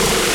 Mix.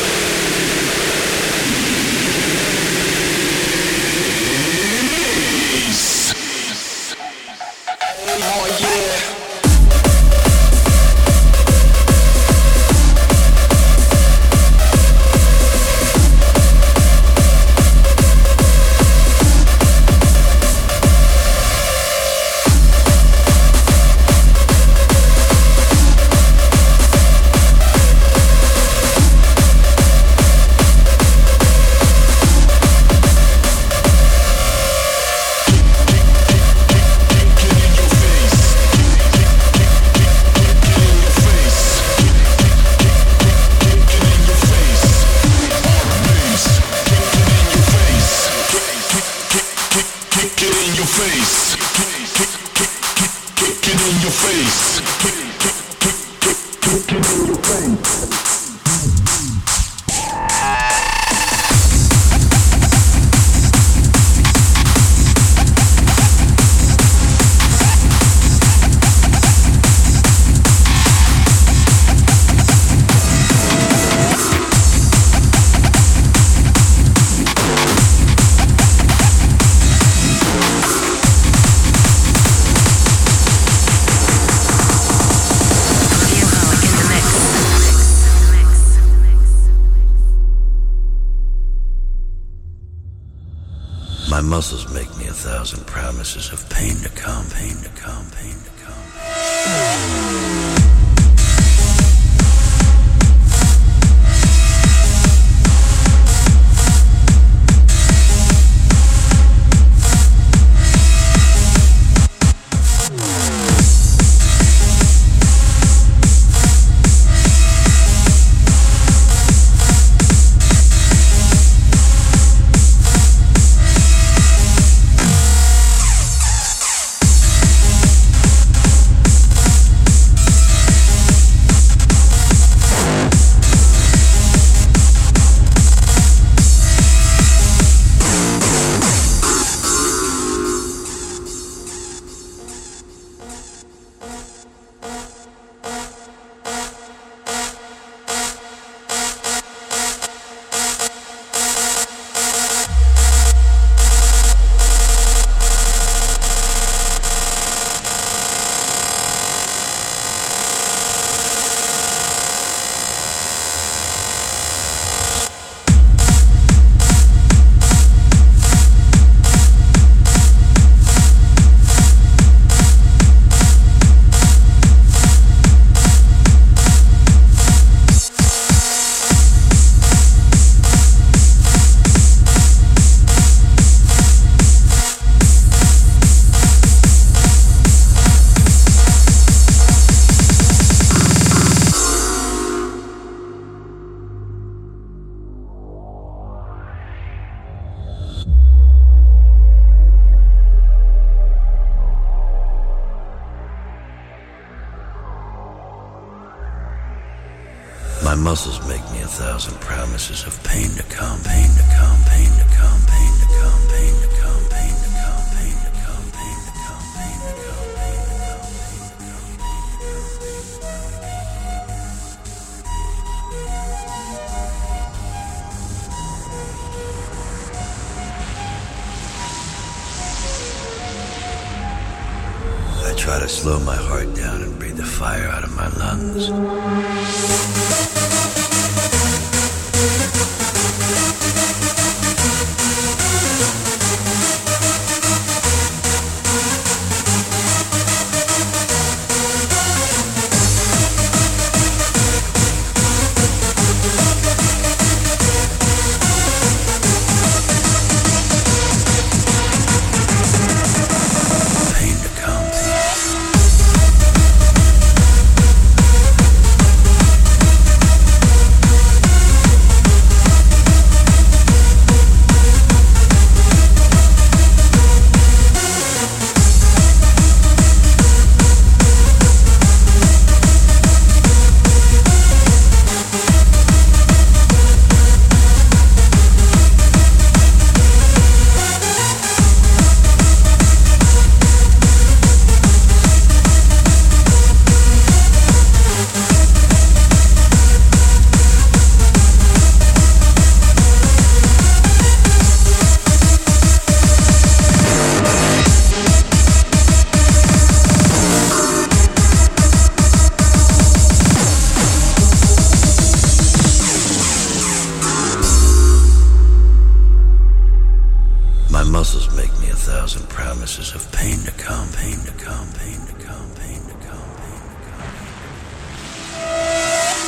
Muscles make me a thousand promises of pain to come, pain to come, pain to come, pain to come, pain to come, pain to come, pain to come, pain to come, pain to come, pain to come, pain to come. I try to slow my heart down and breathe the fire out of my lungs.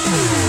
Here's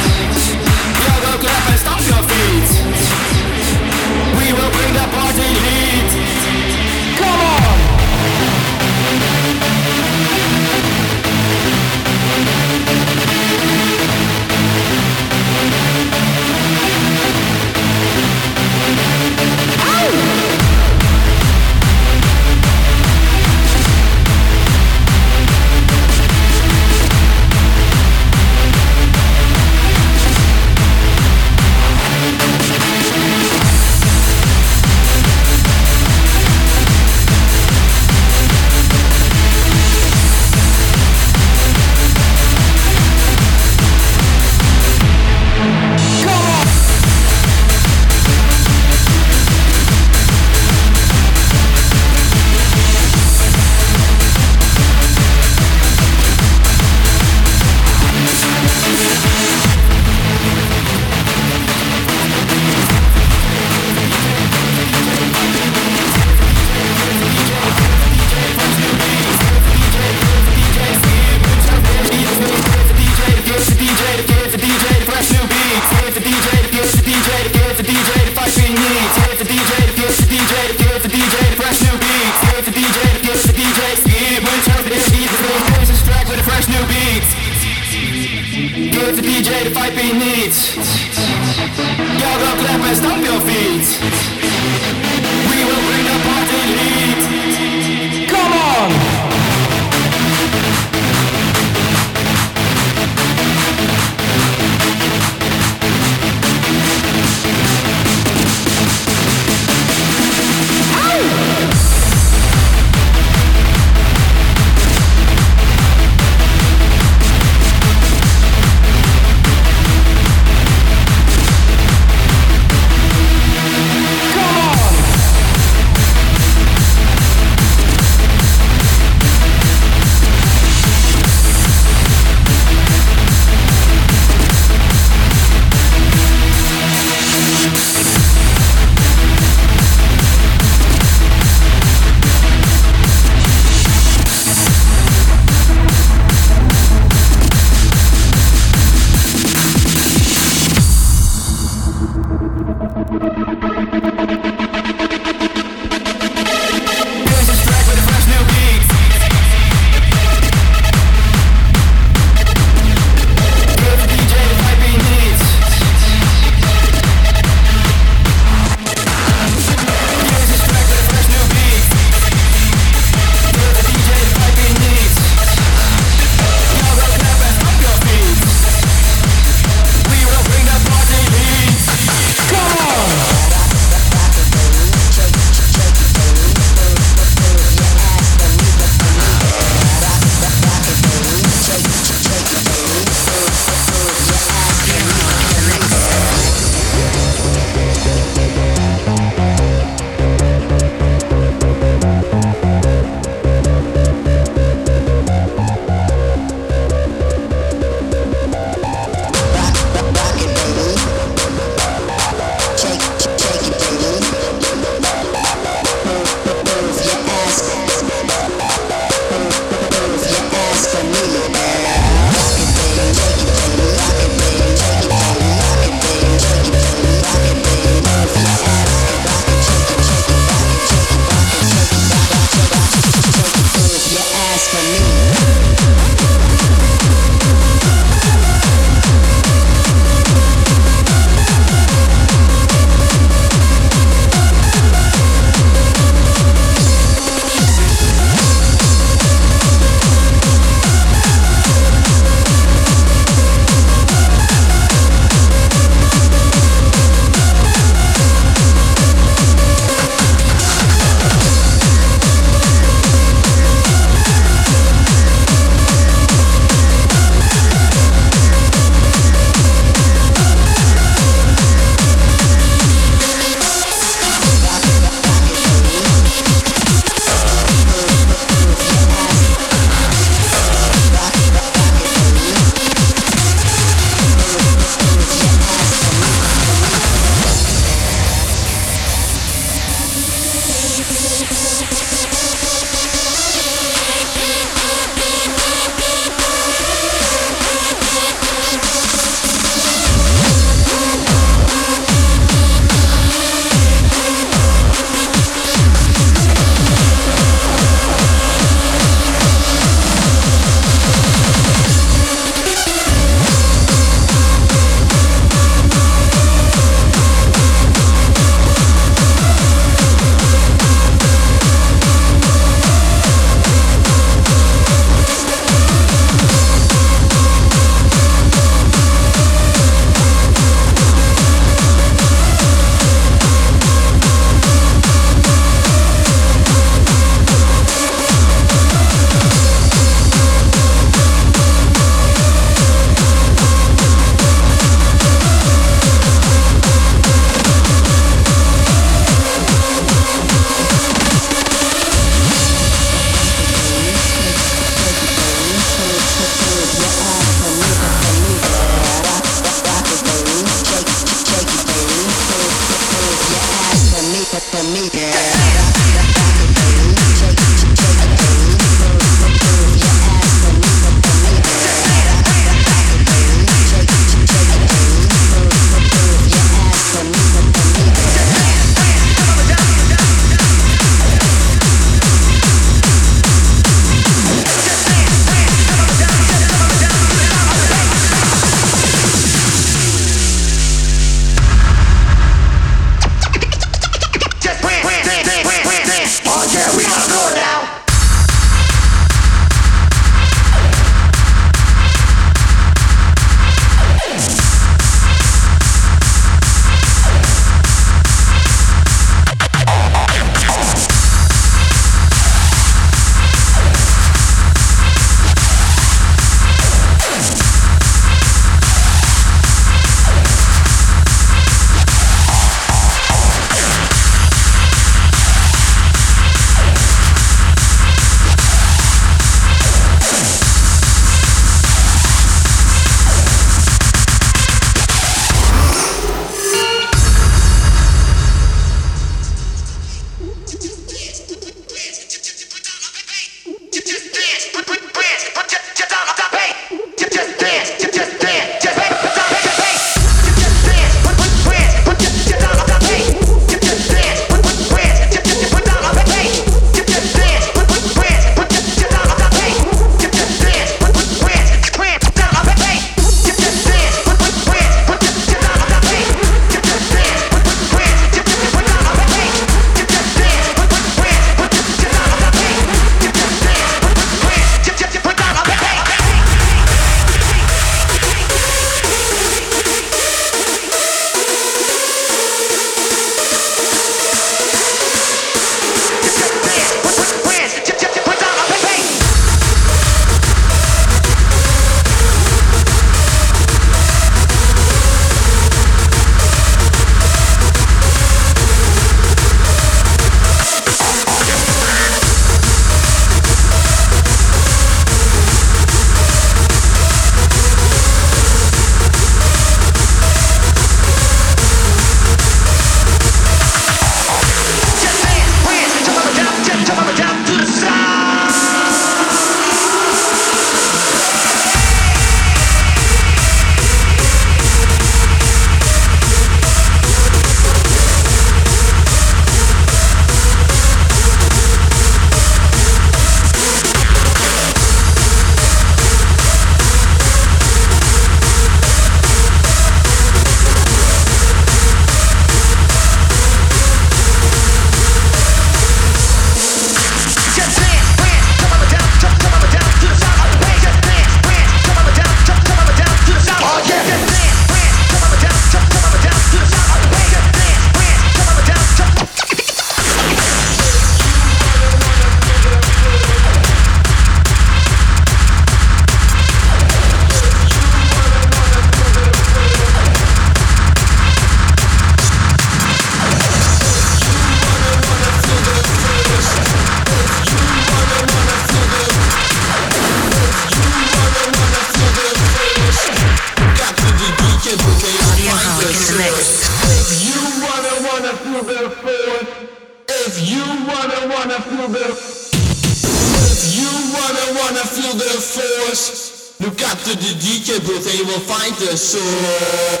find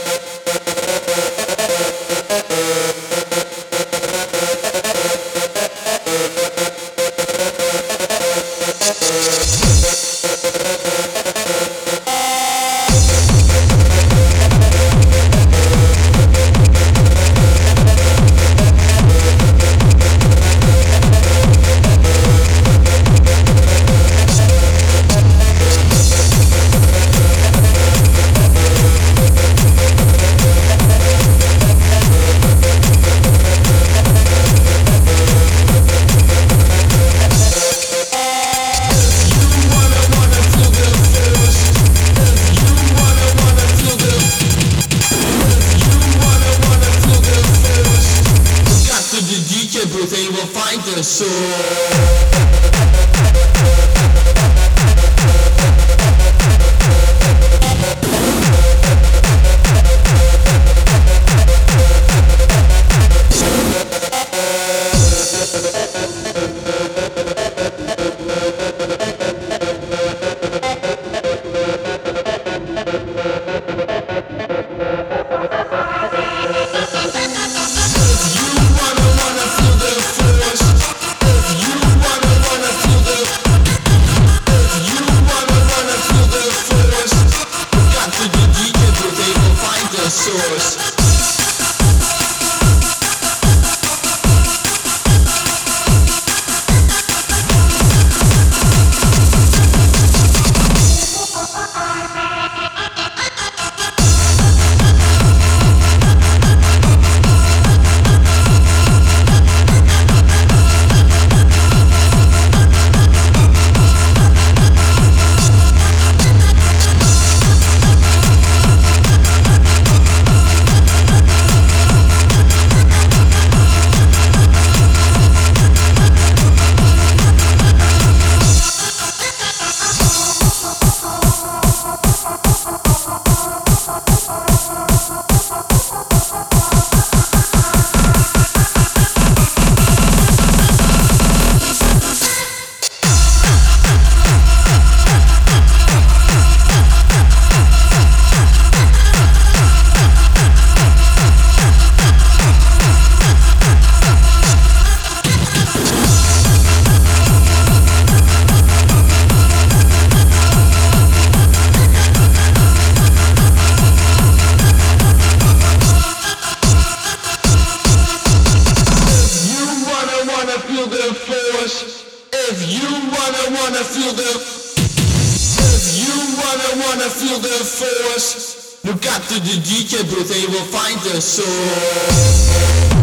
up to the DJ booth and you will find the soul.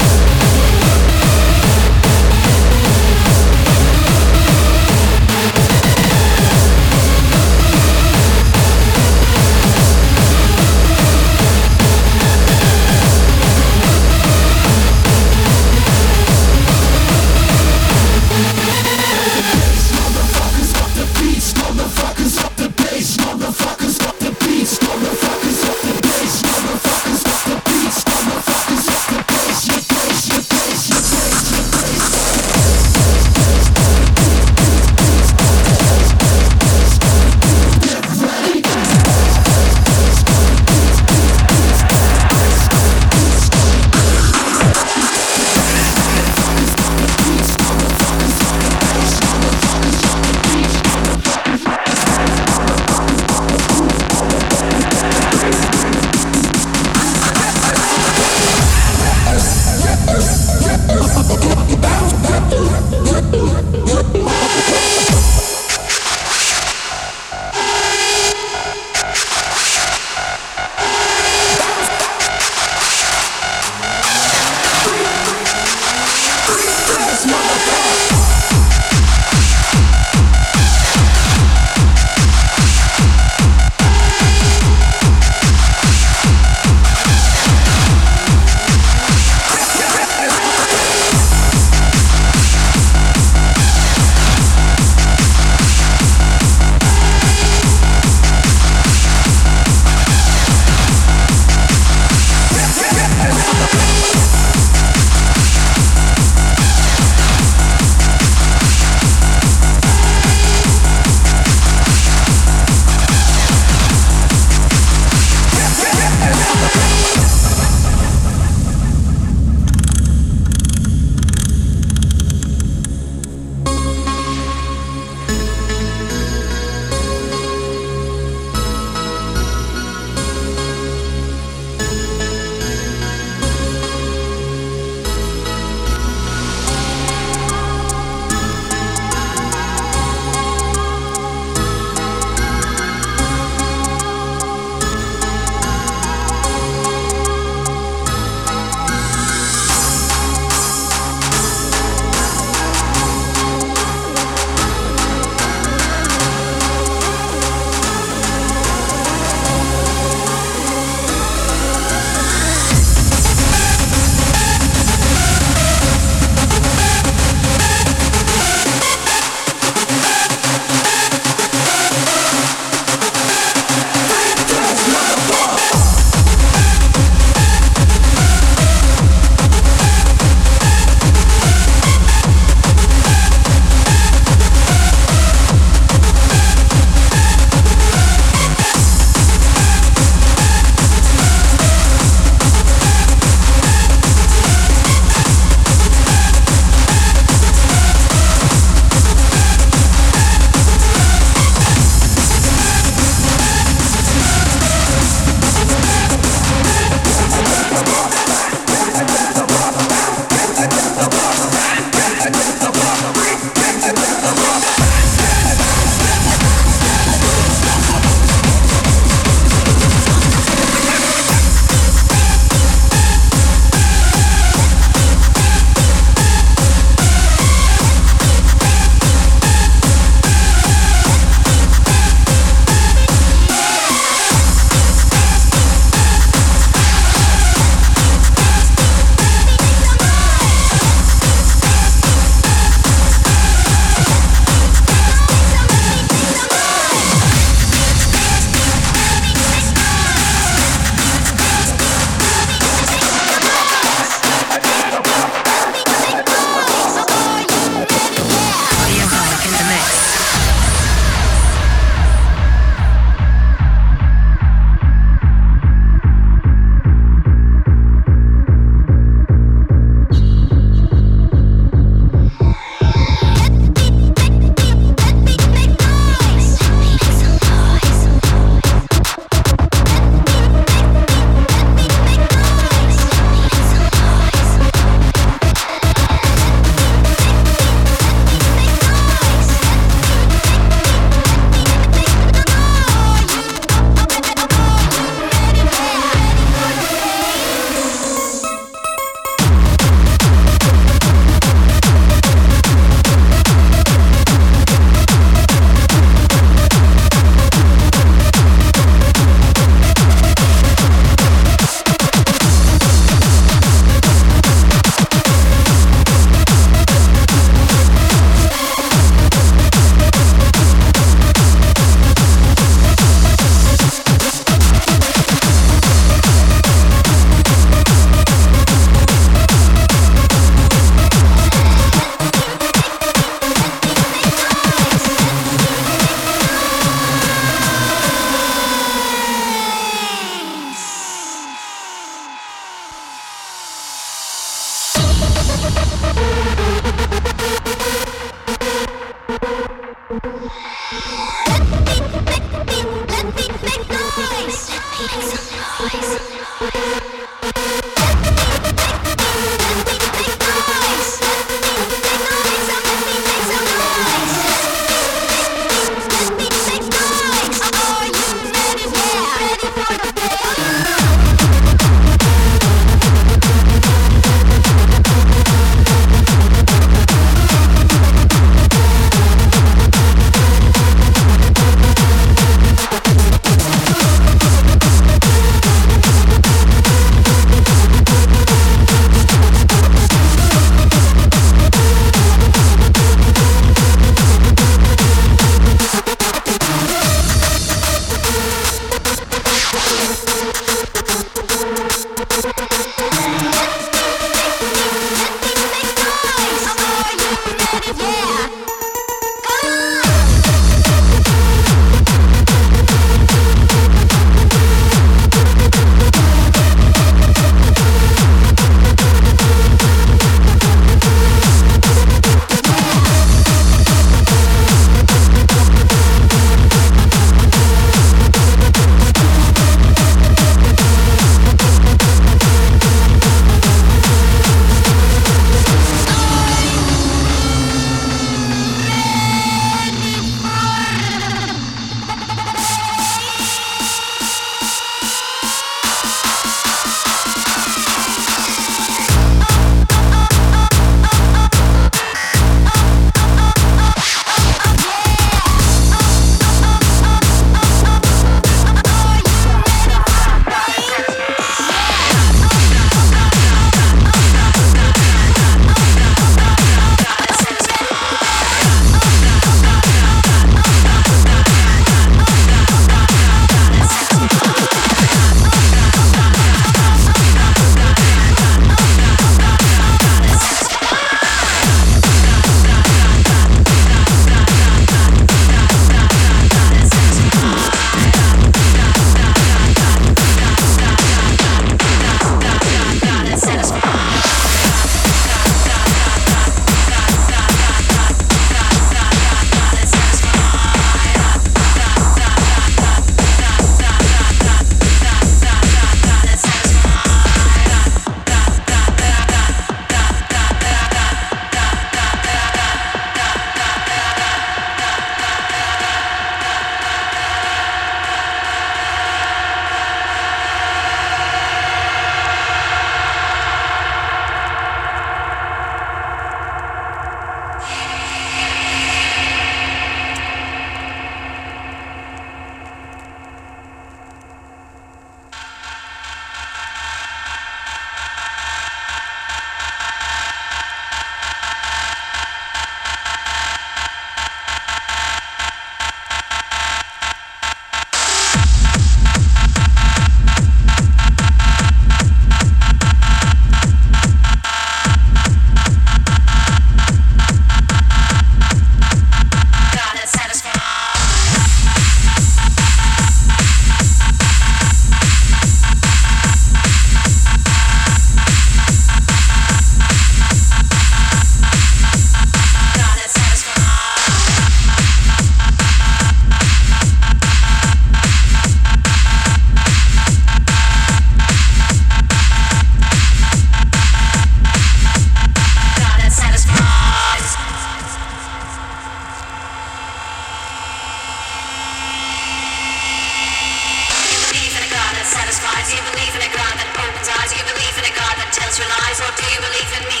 lies, or do you believe in me?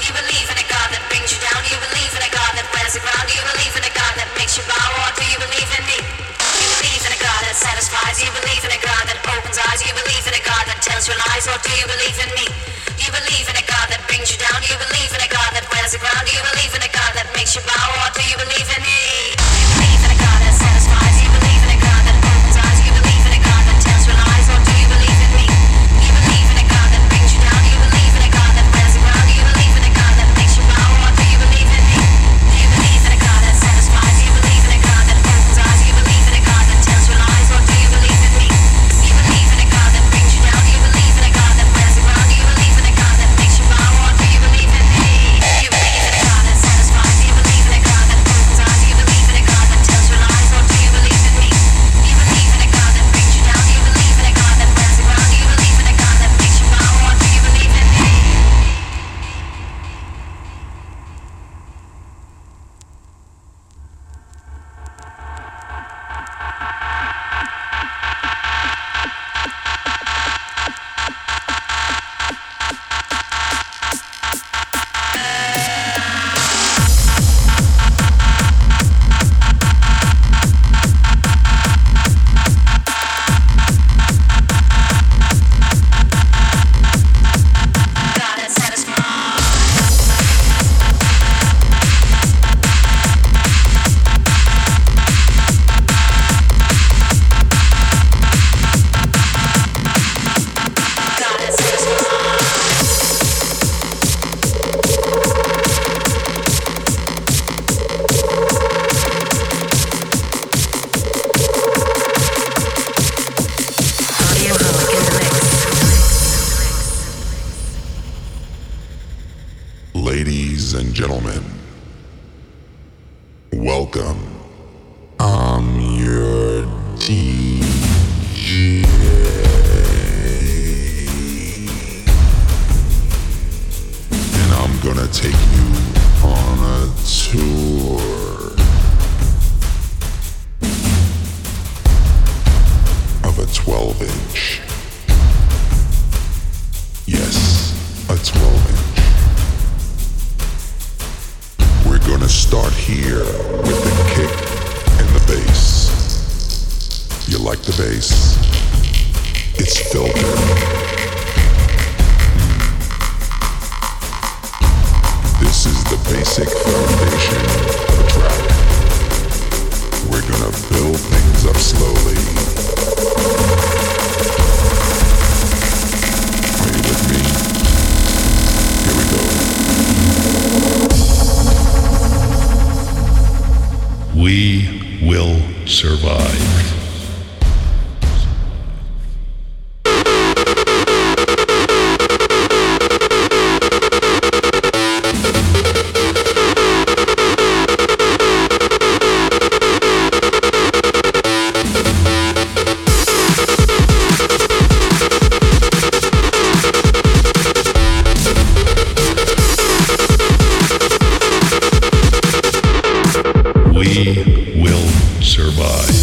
Do you believe in a God that brings you down? Do you believe in a God that wears the ground? Do you believe in a God that makes you bow, or do you believe in me? Do you believe in a God that satisfies? Do you believe in a God that opens eyes? Do you believe in a God that tells you lies, or do you believe in me? Do you believe in a God that brings you down? Do you believe in a God that wears the ground? Do you believe in a God that makes you bow, or do you believe in me?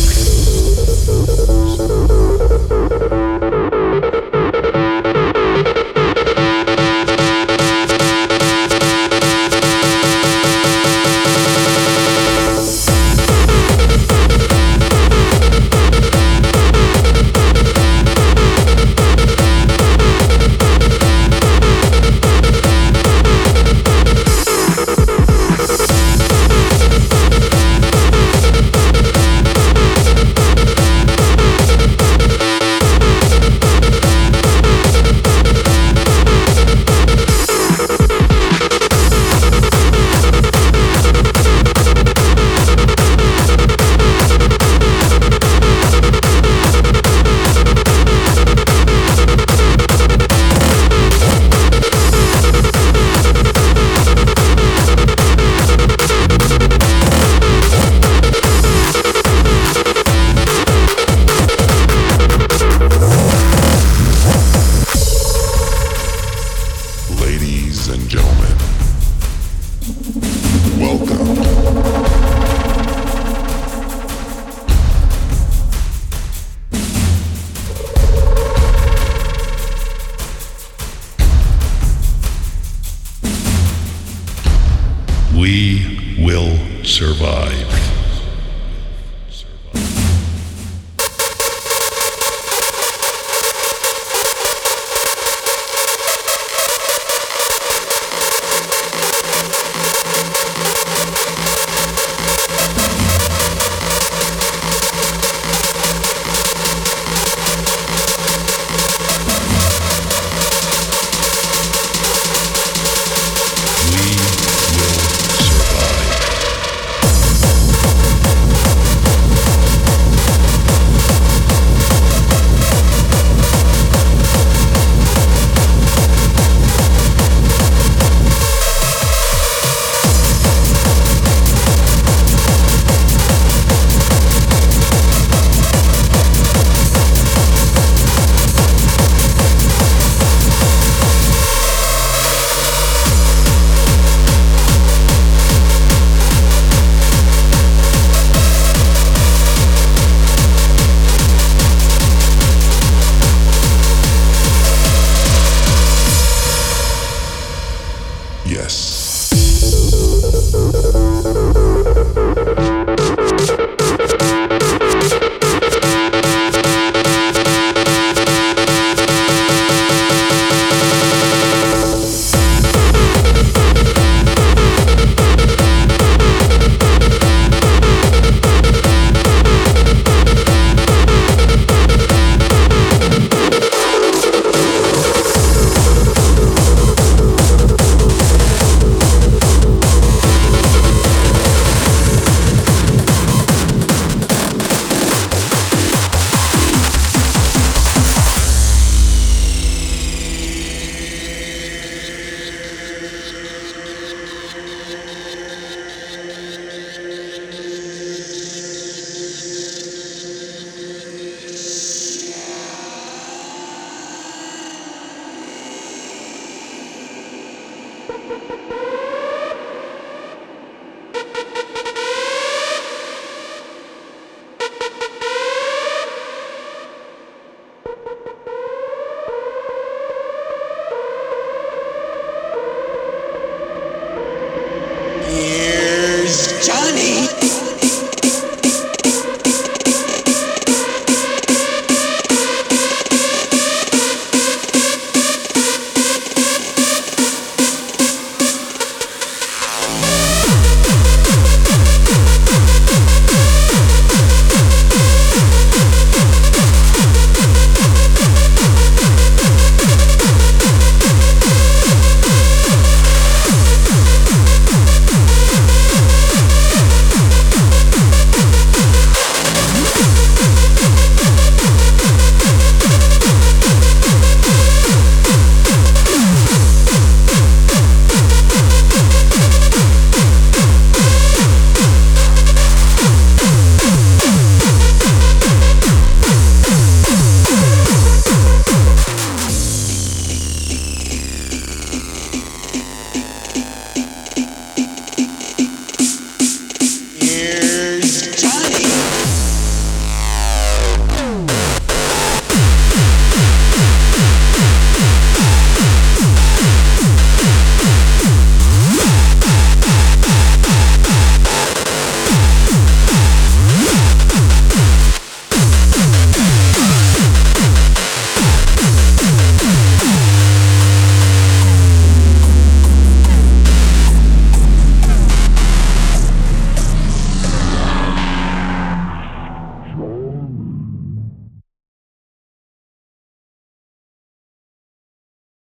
Thank you.